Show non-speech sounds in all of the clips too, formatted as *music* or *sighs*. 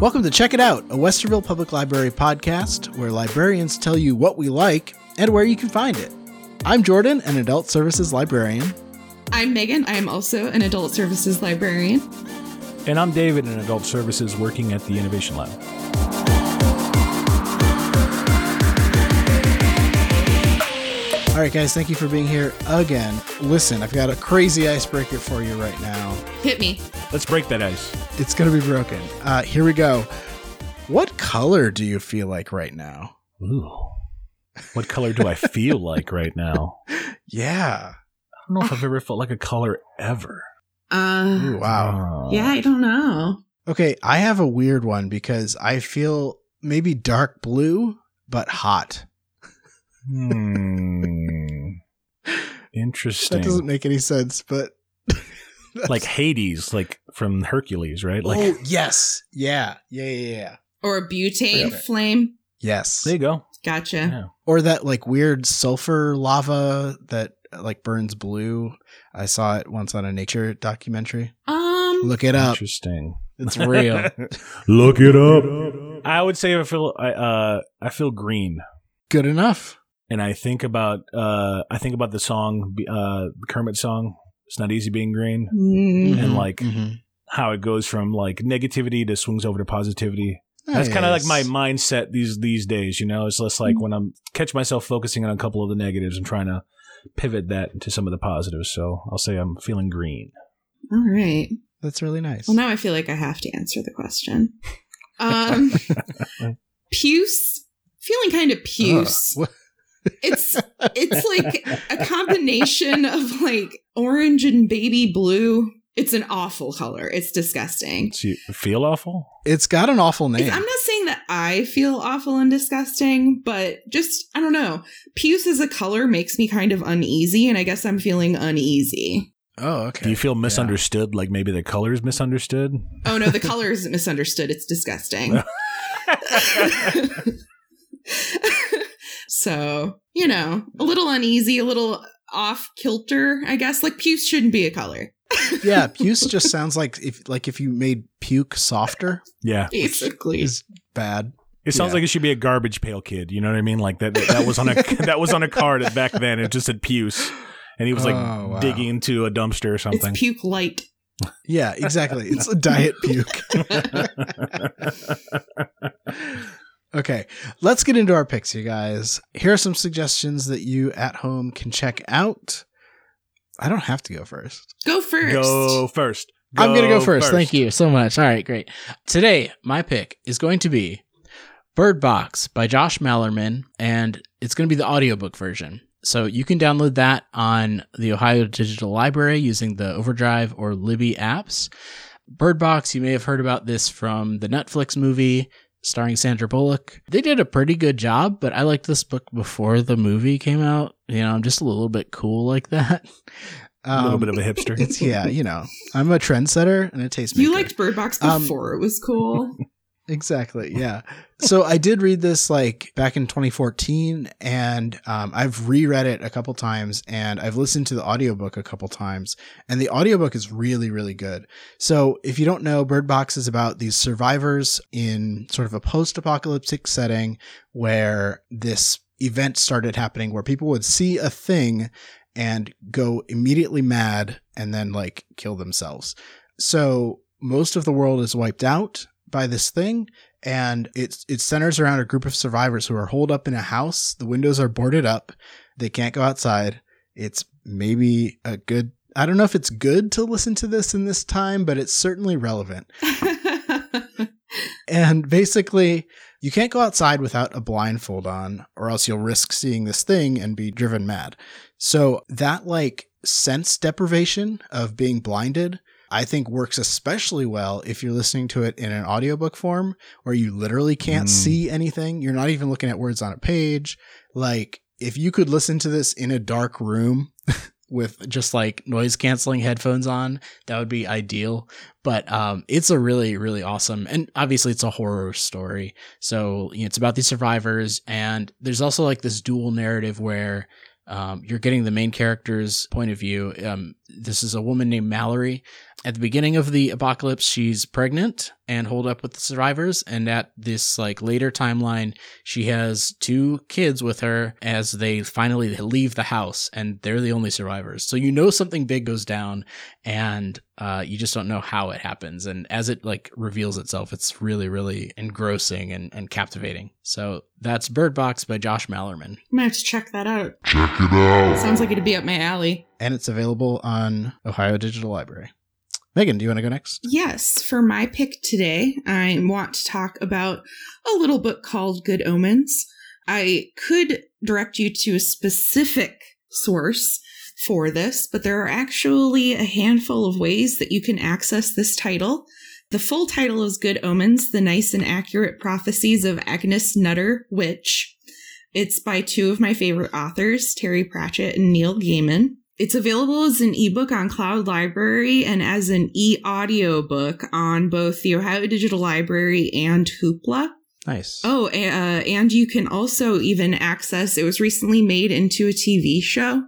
Welcome to Check It Out, a Westerville Public Library podcast where librarians tell you what we like and where you can find it. I'm Jordan, an adult services librarian. I'm Megan. I am also an adult services librarian. And I'm David, an adult services working at the Innovation Lab. All right, guys, thank you for being here again. Listen, I've got a crazy icebreaker for you right now. Hit me. Let's break that ice. It's going to be broken. Uh, here we go. What color do you feel like right now? Ooh. What color do I feel *laughs* like right now? Yeah. I don't know if I've ever felt like a color ever. Uh, Ooh, wow. Oh. yeah, I don't know. Okay, I have a weird one because I feel maybe dark blue, but hot. Hmm. Interesting. That doesn't make any sense, but *laughs* like Hades, like from Hercules, right? Like oh yes, yeah, yeah, yeah, yeah. Or a butane Forget flame. Yes, there you go. Gotcha. Yeah. or that like weird sulfur lava that like burns blue. I saw it once on a nature documentary. Um, Look it up; Interesting. it's real. *laughs* Look it up. I would say I feel I uh I feel green. Good enough. And I think about uh I think about the song uh Kermit song it's not easy being green mm, And, like, Mhm. how it goes from like negativity to swings over to positivity that's kind of like my mindset these these days you know it's less like when I'm catch myself focusing on a couple of the negatives and trying to pivot that into some of the positives so I'll say I'm feeling green all right. That's really nice. Well, now I feel like I have to answer the question. Um, *laughs* puce. Feeling kind of puce. Ugh. What- It's it's like a combination of like orange and baby blue. It's an awful color. It's disgusting. so you feel awful It's got an awful name. It's- I'm not saying that I feel awful and disgusting, but just I don't know. Puce as a color makes me kind of uneasy, and I guess I'm feeling uneasy. oh, okay. do you feel misunderstood like maybe the color is misunderstood Oh no, the color isn't misunderstood. It's disgusting. *laughs* *laughs* so you know, a little uneasy, a little off kilter. I guess like puce shouldn't be a color. *laughs* yeah, puce just sounds like if like if you made puke softer yeah *laughs* Basically, is bad. It sounds Yeah. like it should be a garbage pail kid. You know what I mean? Like that. That was on a *laughs* that was on a card back then. It just said Puce, and he was like Oh, wow. digging into a dumpster or it's something. puke light. Yeah, exactly. It's a diet puke. Okay, let's get into our picks, you guys. Here are some suggestions that you at home can check out. I don't have to go first. Go first. go first. I'm going to go first. Thank you so much. All right, great. Today, my pick is going to be Bird Box by Josh Malerman, and it's going to be the audiobook version. So you can download that on the Ohio Digital Library using the Overdrive or Libby apps. Bird Box, you may have heard about this from the Netflix movie starring Sandra Bullock. They did a pretty good job, but I liked this book before the movie came out. You know, I'm just a little bit cool like that. A little Um, bit of a hipster. It's yeah, you know, I'm a trendsetter and a tastemaker. You liked Bird Box Um, before it was cool. *laughs* Exactly. Yeah. so I did read this like back in 2014 and um, I've reread it a couple times and I've listened to the audiobook a couple times and the audiobook is really, really good. So if you don't know, Bird Box is about these survivors in sort of a post apocalyptic setting where this event started happening where people would see a thing and go immediately mad and then like kill themselves. So most of the world is wiped out by this thing and it's it centers around a group of survivors who are holed up in a house. The windows are boarded up. They can't go outside. It's maybe a good i don't know if it's good to listen to this in this time but it's certainly relevant. *laughs* And basically you can't go outside without a blindfold on or else you'll risk seeing this thing and be driven mad. So that like sense deprivation of being blinded I think works especially well if you're listening to it in an audiobook form where you literally can't Mm. see anything. You're not even looking at words on a page. Like if you could listen to this in a dark room *laughs* with just like noise canceling headphones on that would be ideal but um it's a really really awesome and obviously it's a horror story so you know, it's about these survivors and there's also like this dual narrative where um, you're getting the main character's point of view. Um, this is a woman named Mallory. At the beginning of the apocalypse, she's pregnant and holed up with the survivors. And at this like later timeline, she has two kids with her as they finally leave the house, and they're the only survivors. So you know something big goes down, and uh, you just don't know how it happens. And as it like reveals itself, it's really, really engrossing and, and captivating. So that's Bird Box by Josh Malerman. I'm gonna have to check that out. Check it out. Sounds like it'd be up my alley. And it's available on Ohio Digital Library. Megan, do you want to go next? Yes, for my pick today, I want to talk about a little book called Good Omens. I could direct you to a specific source for this, but there are actually a handful of ways that you can access this title. The full title is Good Omens The Nice and Accurate Prophecies of Agnes Nutter, Witch. It's by two of my favorite authors, Terry Pratchett and Neil Gaiman. It's available as an ebook on Cloud Library and as an e audio book on both the Ohio Digital Library and Hoopla. Nice. Oh, uh, and you can also even access, it was recently made into a TV show.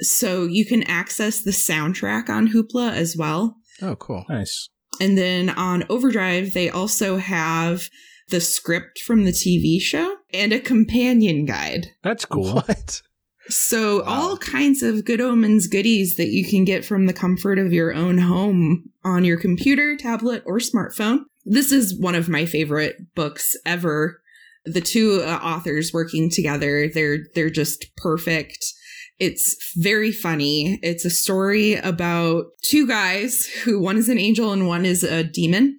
So you can access the soundtrack on Hoopla as well. Oh, cool. Nice. And then on Overdrive, they also have the script from the TV show and a companion guide. That's cool. What? So Wow. all kinds of good omens goodies that you can get from the comfort of your own home on your computer, tablet, or smartphone. This is one of my favorite books ever. The two uh, authors working together, they're they're just perfect. It's very funny. It's a story about two guys who one is an angel and one is a demon.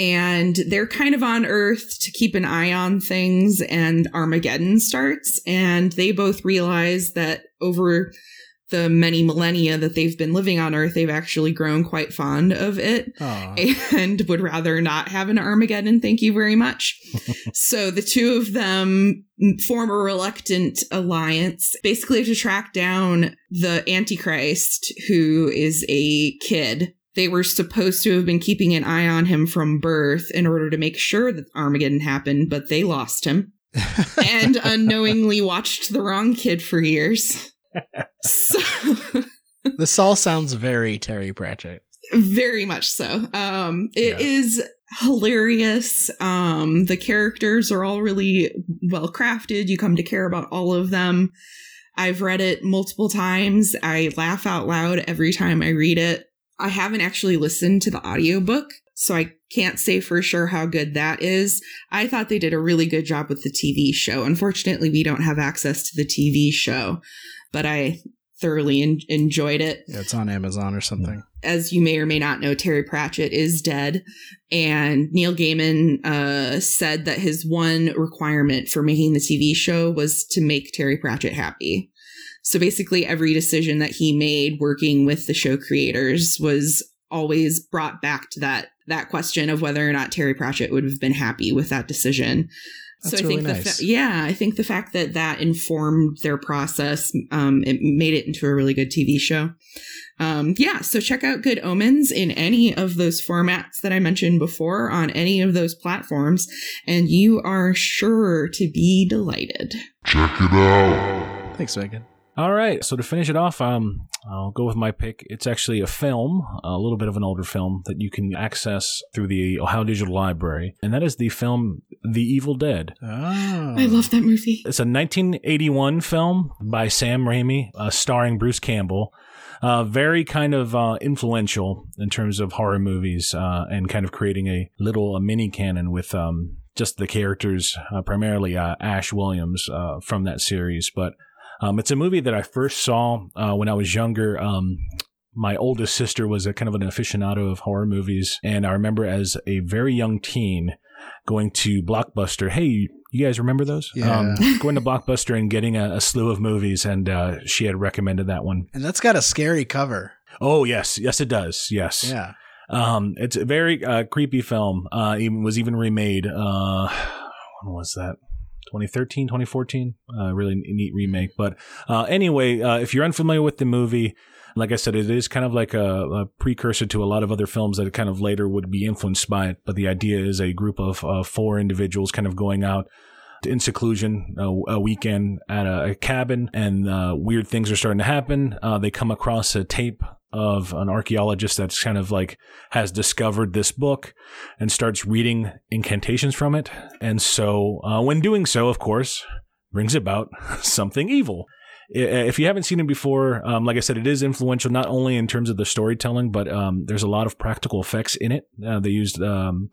And they're kind of on Earth to keep an eye on things, and Armageddon starts. And they both realize that over the many millennia that they've been living on Earth, they've actually grown quite fond of it Aw. *laughs* and would rather not have an Armageddon. Thank you very much. *laughs* so the two of them form a reluctant alliance, basically to track down the Antichrist, who is a kid. They were supposed to have been keeping an eye on him from birth in order to make sure that Armageddon happened, but they lost him *laughs* and unknowingly watched the wrong kid for years. So *laughs* This all sounds very Terry Pratchett. very much so um it Yeah. is hilarious um the characters are all really well crafted you come to care about all of them i've read it multiple times i laugh out loud every time i read it i haven't actually listened to the audiobook so i can't say for sure how good that is i thought they did a really good job with the tv show unfortunately we don't have access to the tv show but i thoroughly en- enjoyed it Yeah, it's on Amazon or something. as you may or may not know, Terry Pratchett is dead. And Neil Gaiman uh, said that his one requirement for making the TV show was to make Terry Pratchett happy. So basically, every decision that he made working with the show creators was always brought back to that that question of whether or not Terry Pratchett would have been happy with that decision. That's so I really think the nice. fa- yeah, I think the fact that that informed their process, um, it made it into a really good TV show. Um, yeah, so check out Good Omens in any of those formats that I mentioned before on any of those platforms, and you are sure to be delighted. Check it out. Thanks, Megan. All right. So to finish it off, um, I'll go with my pick. It's actually a film, a little bit of an older film that you can access through the Ohio Digital Library, and that is the film The Evil Dead. Oh. I love that movie. It's a 1981 film by Sam Raimi, uh, starring Bruce Campbell. Uh, very kind of uh, influential in terms of horror movies uh, and kind of creating a little a mini canon with um, just the characters, uh, primarily uh, Ash Williams uh, from that series. But um, it's a movie that I first saw uh, when I was younger. Um, my oldest sister was a kind of an aficionado of horror movies, and I remember as a very young teen going to Blockbuster. Hey, you guys remember those? Um, *laughs* going to Blockbuster and getting a, a slew of movies, and uh, she had recommended that one. And that's got a scary cover. Oh yes, yes it does. Yes, Yeah. um, it's a very uh, creepy film. Uh, even was even remade. Uh, *sighs* when was that? 2013, 2014. Uh, really neat remake. But uh, anyway, uh, if you're unfamiliar with the movie, like I said, it is kind of like a, a precursor to a lot of other films that kind of later would be influenced by it. But the idea is a group of uh, four individuals kind of going out in seclusion a, a weekend at a, a cabin, and uh, weird things are starting to happen. Uh, they come across a tape of an archaeologist that's kind of like has discovered this book and starts reading incantations from it. And so, uh, when doing so, of course, brings about *laughs* something evil. If you haven't seen it before, um, like I said, it is influential not only in terms of the storytelling, but um, there's a lot of practical effects in it. Uh, they used um,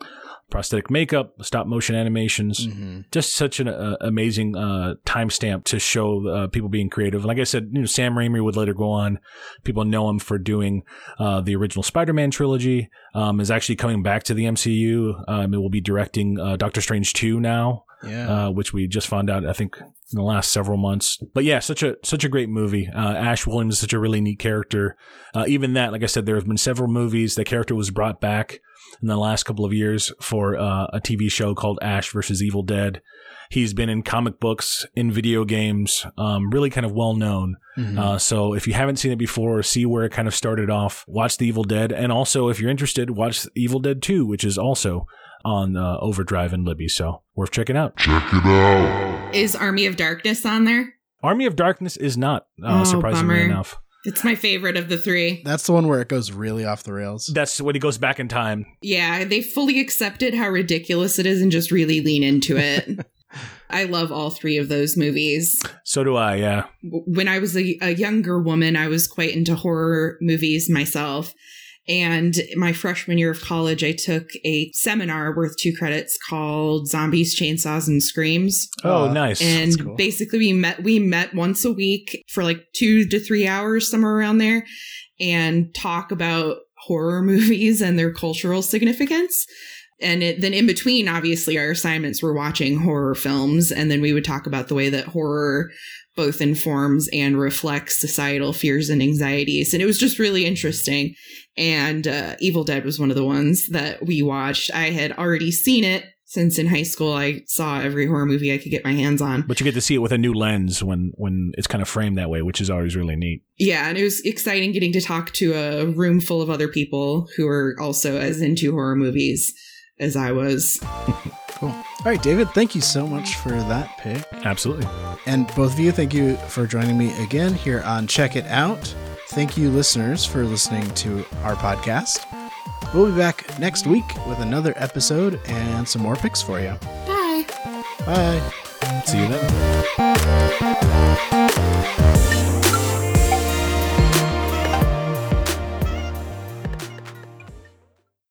prosthetic makeup, stop motion animations, mm-hmm. just such an uh, amazing uh, timestamp to show uh, people being creative. Like I said, you know, Sam Raimi would later go on. People know him for doing uh, the original Spider-Man trilogy. Um, is actually coming back to the MCU. Um, it will be directing uh, Doctor Strange two now yeah. Uh, which we just found out, I think, in the last several months. But yeah, such a such a great movie. Uh, Ash Williams is such a really neat character. Uh, even that, like I said, there have been several movies. The character was brought back in the last couple of years for uh, a TV show called Ash versus Evil Dead. He's been in comic books, in video games, um, really kind of well known. Mm-hmm. Uh, so if you haven't seen it before, see where it kind of started off. Watch The Evil Dead, and also if you're interested, watch Evil Dead Two, which is also on uh, Overdrive and Libby. So worth checking out. Check it out. Is Army of Darkness on there? Army of Darkness is not, uh, oh, surprisingly bummer. enough. It's my favorite of the three. That's the one where it goes really off the rails. That's when he goes back in time. Yeah, they fully accepted how ridiculous it is and just really lean into it. *laughs* I love all three of those movies. So do I, yeah. When I was a, a younger woman, I was quite into horror movies myself. And my freshman year of college, I took a seminar worth two credits called Zombies, Chainsaws, and Screams. Oh, uh, nice. And cool. basically we met, we met once a week for like two to three hours, somewhere around there, and talk about horror *laughs* movies and their cultural significance. And it, then in between, obviously, our assignments were watching horror films. And then we would talk about the way that horror both informs and reflects societal fears and anxieties. And it was just really interesting. And uh, Evil Dead was one of the ones that we watched. I had already seen it since in high school I saw every horror movie I could get my hands on. But you get to see it with a new lens when when it's kind of framed that way, which is always really neat. Yeah, and it was exciting getting to talk to a room full of other people who are also as into horror movies as I was. cool. All right, David, thank you so much for that pick. Absolutely. And both of you, thank you for joining me again here on Check It Out. Thank you, listeners, for listening to our podcast. We'll be back next week with another episode and some more picks for you. Bye. Bye. See you then.